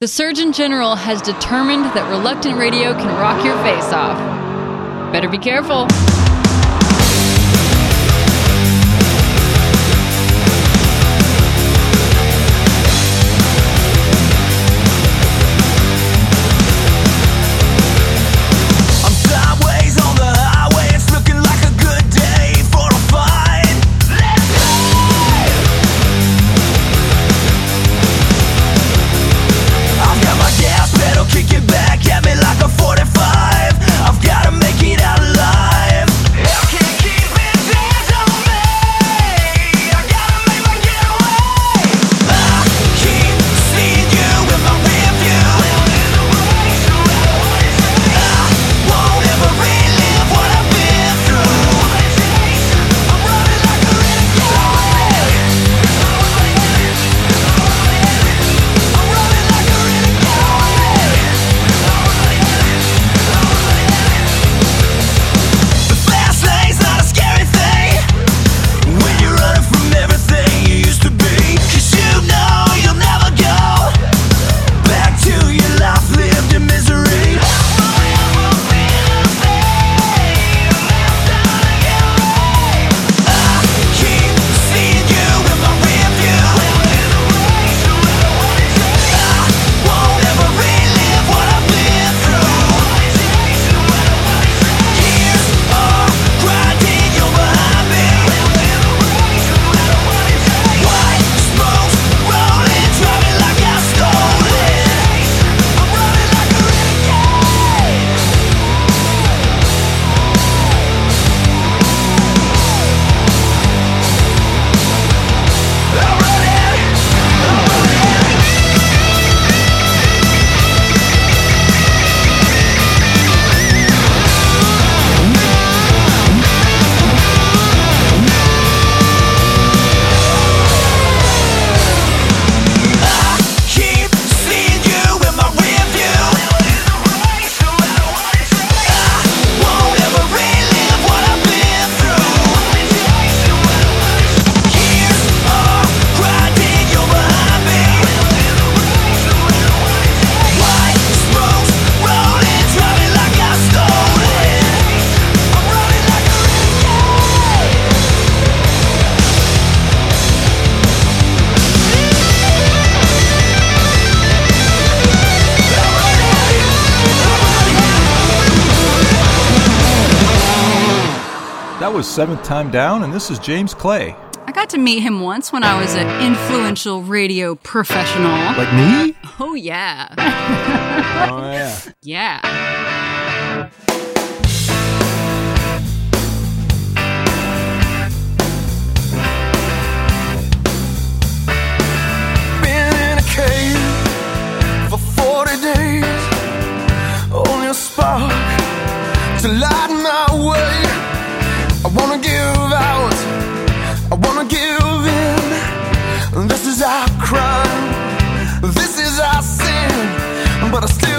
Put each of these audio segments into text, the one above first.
The Surgeon General has determined that reluctant radio can rock your face off. Better be careful. That was Seventh Time Down, and this is James Clay. I got to meet him once when I was an influential radio professional. Like me? Oh, yeah. oh, yeah. Yeah. Been in a cave for 40 days. Only a spark to light move out. I wanna give in. This is our crime. This is our sin. But I still.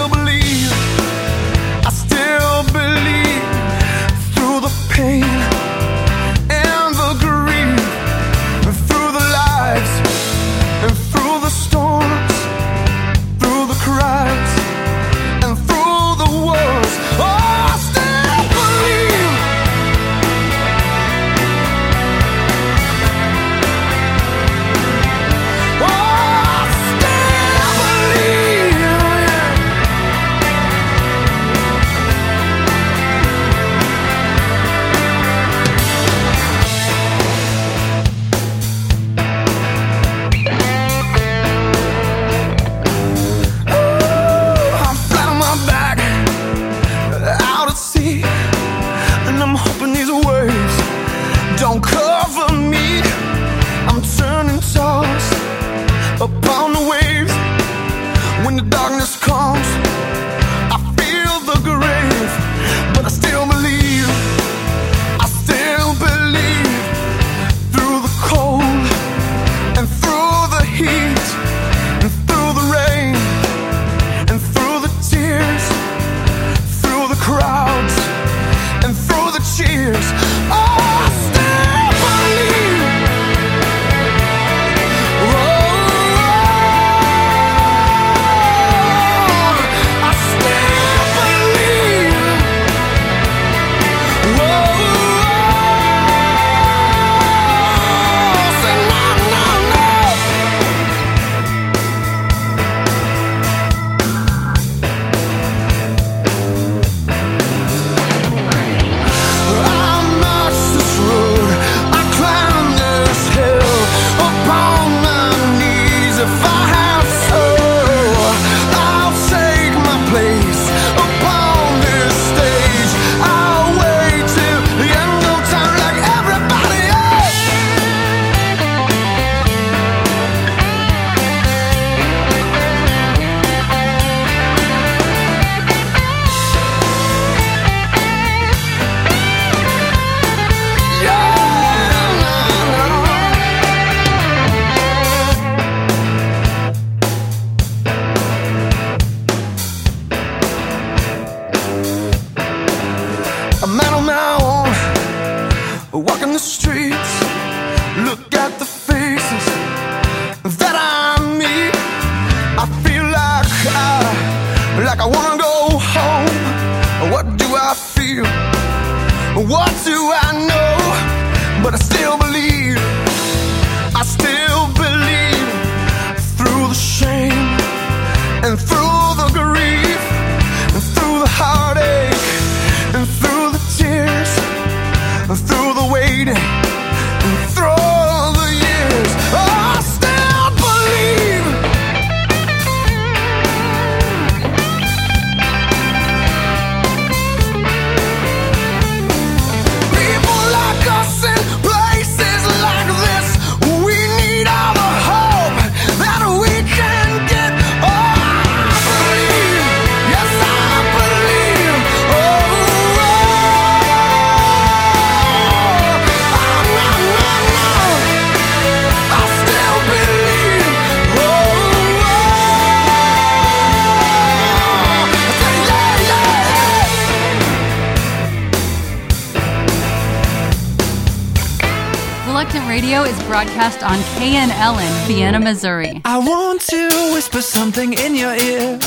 Is broadcast on KNL in Vienna, Missouri. I want to whisper something in your ear.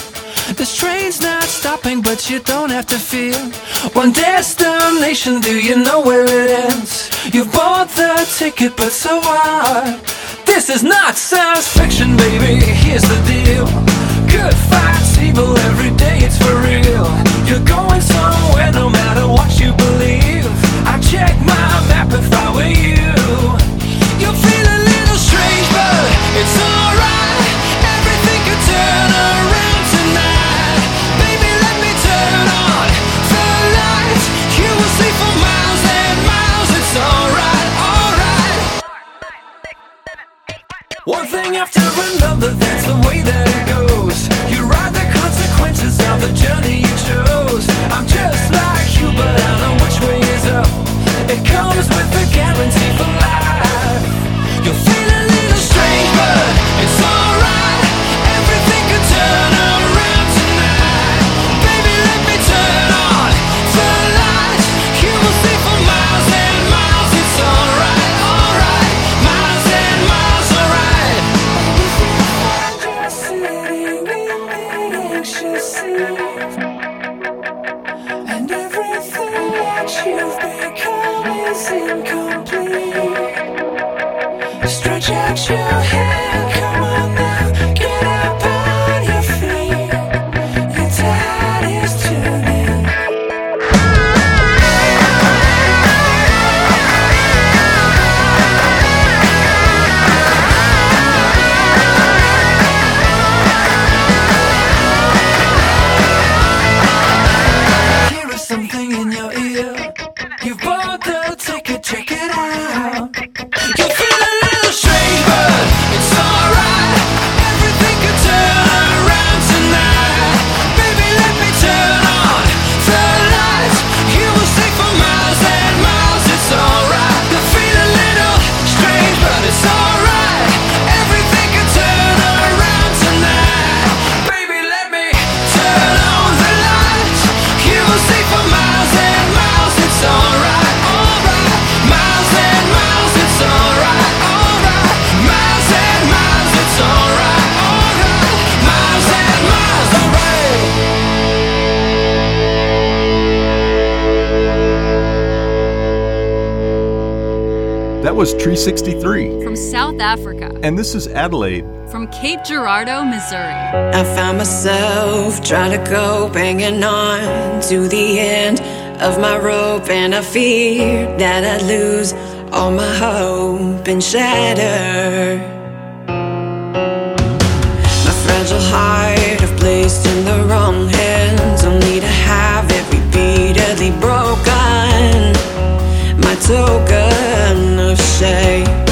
This train's not stopping, but you don't have to fear. One destination, do you know where it ends? You bought the ticket, but so what? This is not science fiction, baby. Here's the deal. Good fights evil every day, it's for real. You're going somewhere no matter what you believe. I check my map if I were. You One thing after another, that's the way that it goes. You ride the consequences of the journey you chose. I'm just like you, but I know which way is up. It comes with a guarantee was Tree 63. From South Africa, And this is Adelaide. from Cape Girardeau, Missouri. I found myself trying to go banging on to the end of my rope, and I feared that I'd lose all my hope and shatter. My fragile heart I've placed in the wrong hands, only to have it repeatedly broken. Token of shame.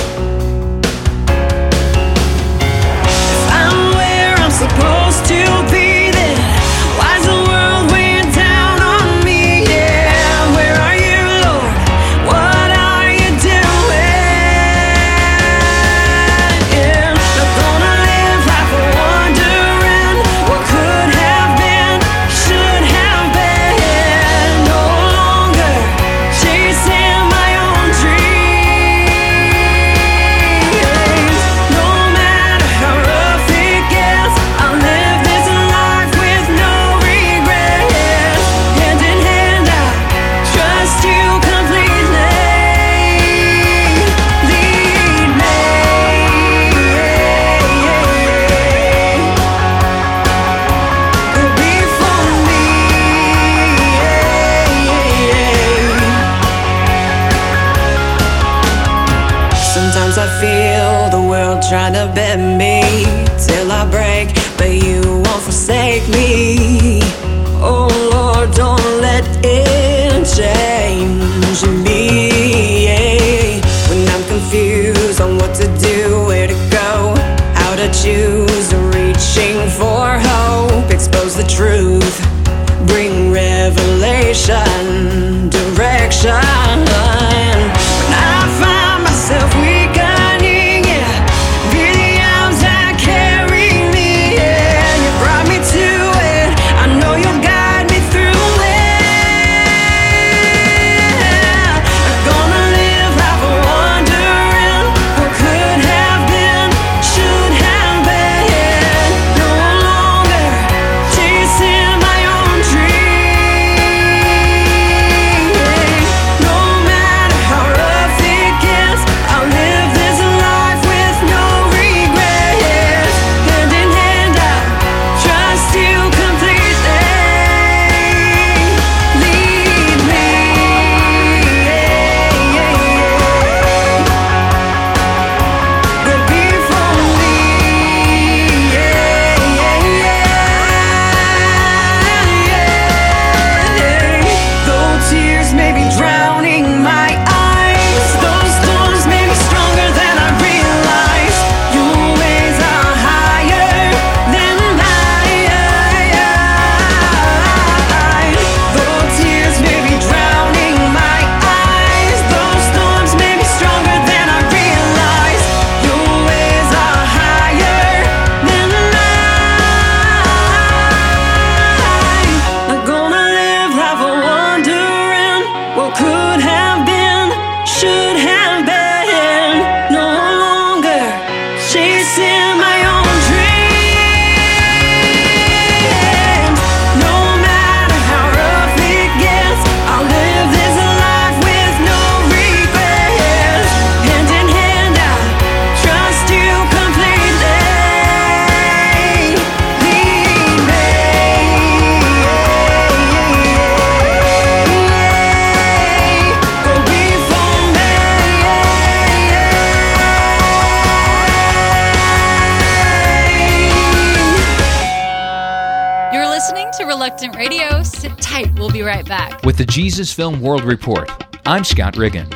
Reluctant Radio. Sit tight. We'll be right back. With the Jesus Film World Report, I'm Scott Riggin.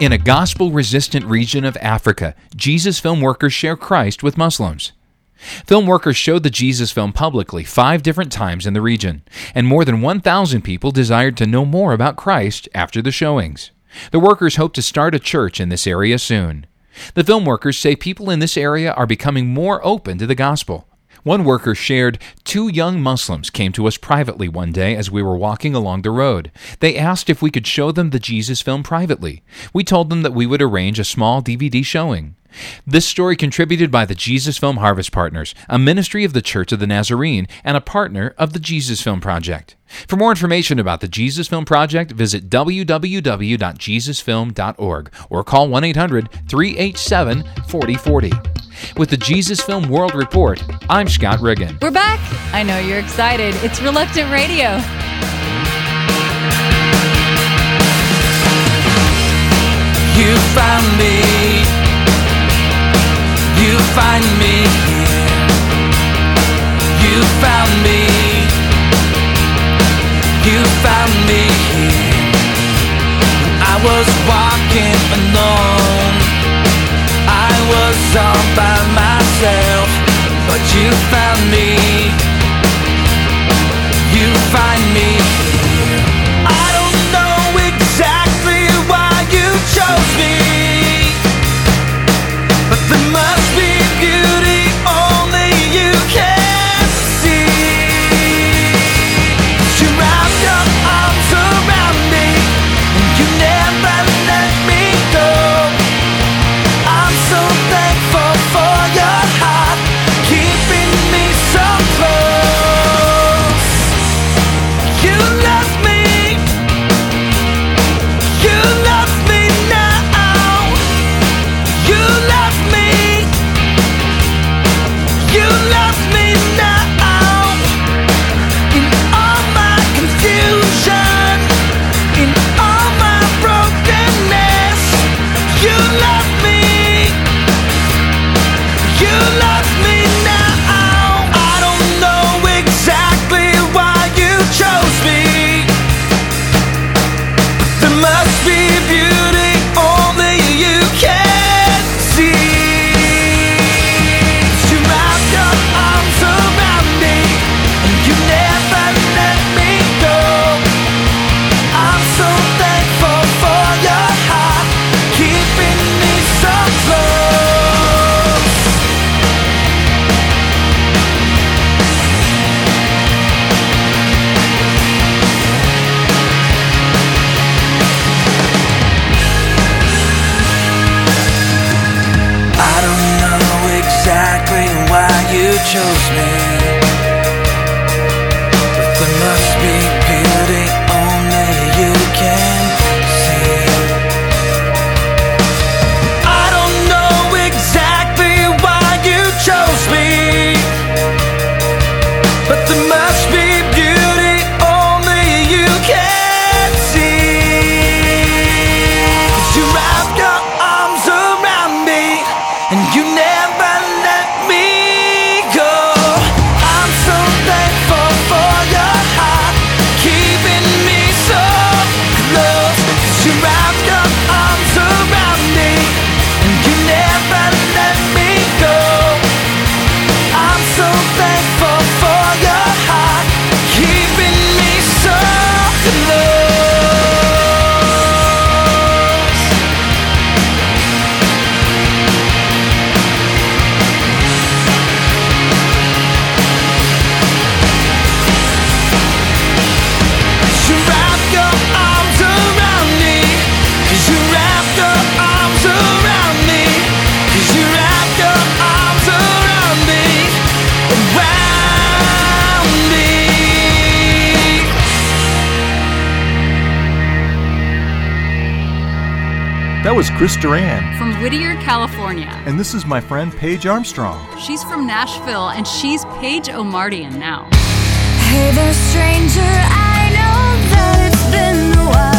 In a gospel resistant region of Africa, Jesus film workers share Christ with Muslims. Film workers showed the Jesus film publicly five different times in the region, and more than 1,000 people desired to know more about Christ after the showings. The workers hope to start a church in this area soon. The film workers say people in this area are becoming more open to the gospel. One worker shared, Two young Muslims came to us privately one day as we were walking along the road. They asked if we could show them the Jesus film privately. We told them that we would arrange a small DVD showing. This story contributed by the Jesus Film Harvest Partners, a ministry of the Church of the Nazarene and a partner of the Jesus Film Project. For more information about the Jesus Film Project, visit www.jesusfilm.org or call 1 800 387 4040. With the Jesus Film World Report, I'm Scott Riggin. We're back. I know you're excited. It's Reluctant Radio. You found me. You find me here. You found me. You found me. I was walking alone. I was all by myself, but you found me. You find me That was Chris Duran. From Whittier, California. And this is my friend Paige Armstrong. She's from Nashville, and she's Paige Omartian now. Hey there, stranger, I know that it's been a while.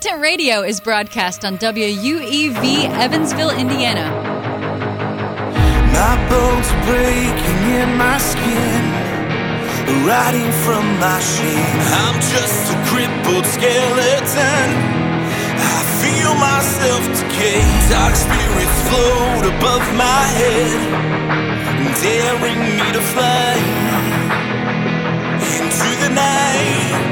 tent Radio is broadcast on WUEV Evansville, Indiana. My bones breaking in my skin, riding from my. I'm just a crippled skeleton. I feel myself decay. Dark spirits float above my head, daring me to fly into the night.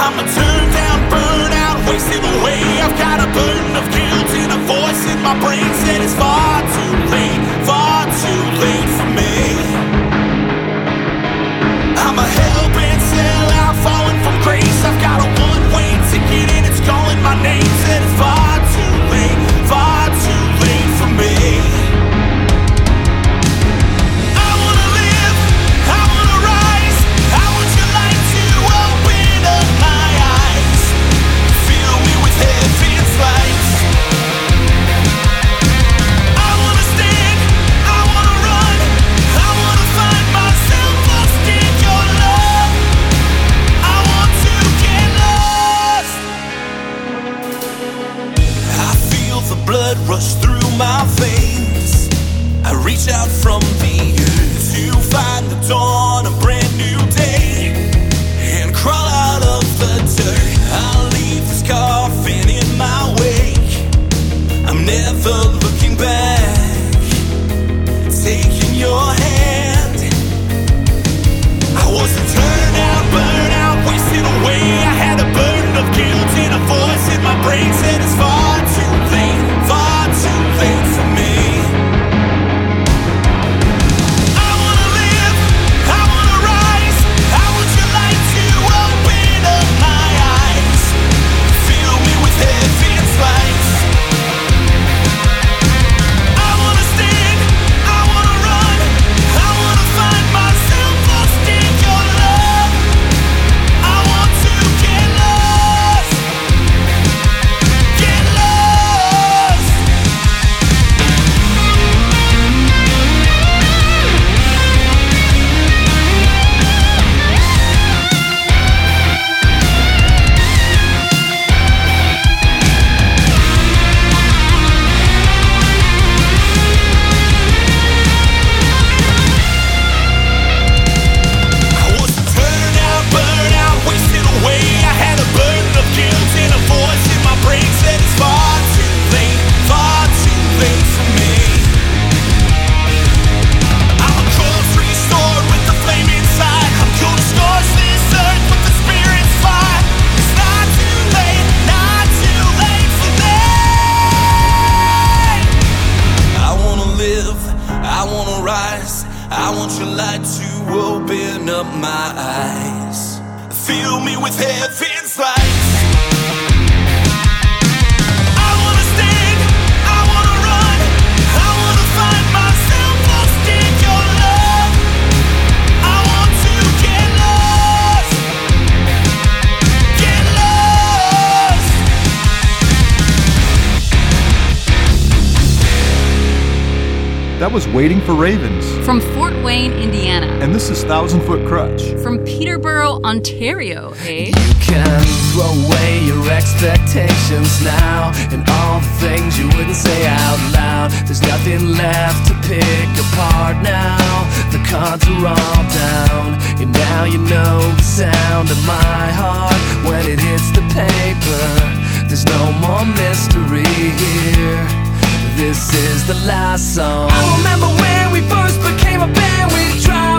I'm a turned down, burnout, wasting away. I've got a burden of guilt and a voice in my brain said it's far too late, far too late for me. That was Waiting for Ravens. From Fort Wayne, Indiana. And this is Thousand Foot Crutch. From Peterborough, Ontario, eh? You can throw away your expectations now and all the things you wouldn't say out loud. There's nothing left to pick apart now. The cards are all down. And now you know the sound of my heart when it hits the paper. There's no more mystery here this is the last song. I remember when we first became a band, we tried.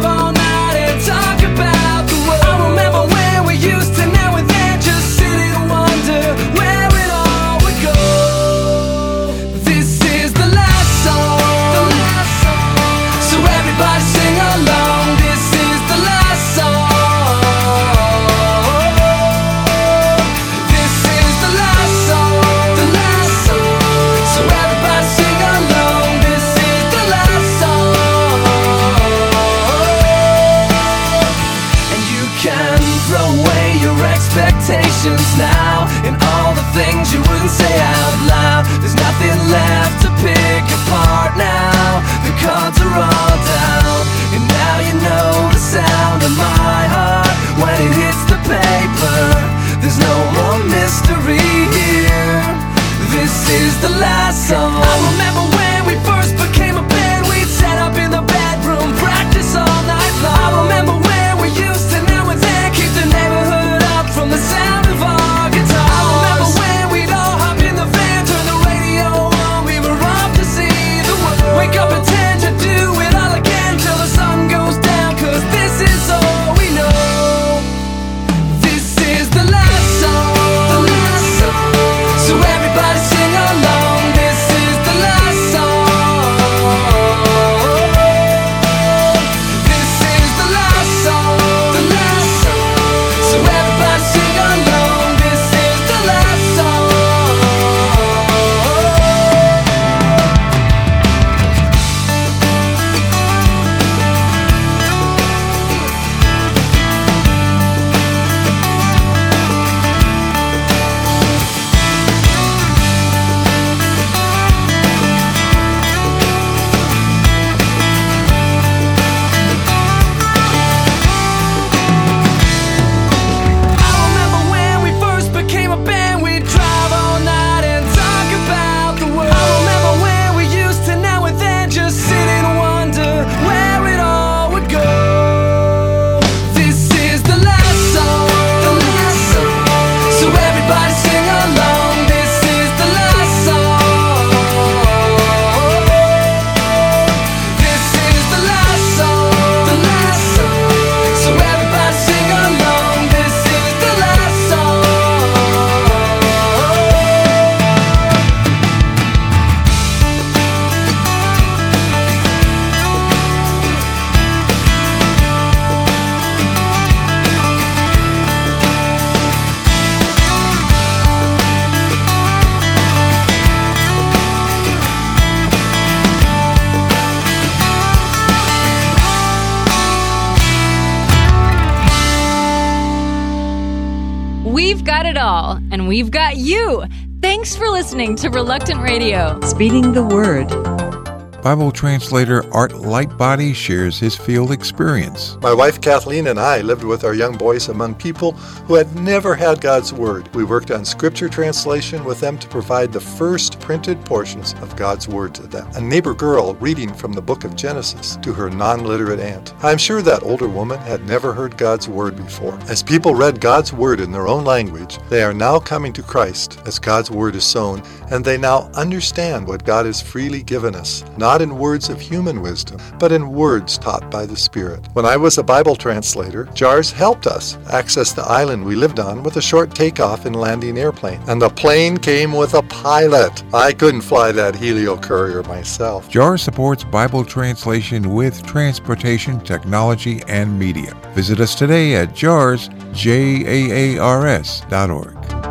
Listening to Reluctant Radio. Speeding the word. Bible translator Art Lightbody shares his field experience. My wife Kathleen and I lived with our young boys among people who had never had God's Word. We worked on scripture translation with them to provide the first printed portions of God's Word to them. A neighbor girl reading from the book of Genesis to her non literate aunt. I'm sure that older woman had never heard God's Word before. As people read God's Word in their own language, they are now coming to Christ as God's Word is sown, and they now understand what God has freely given us. Not not in words of human wisdom, but in words taught by the Spirit. When I was a Bible translator, JAARS helped us access the island we lived on with a short takeoff and landing airplane. And the plane came with a pilot. I couldn't fly that Helio courier myself. JAARS supports Bible translation with transportation, technology, and media. Visit us today at jars, J-A-A-R-S dot org.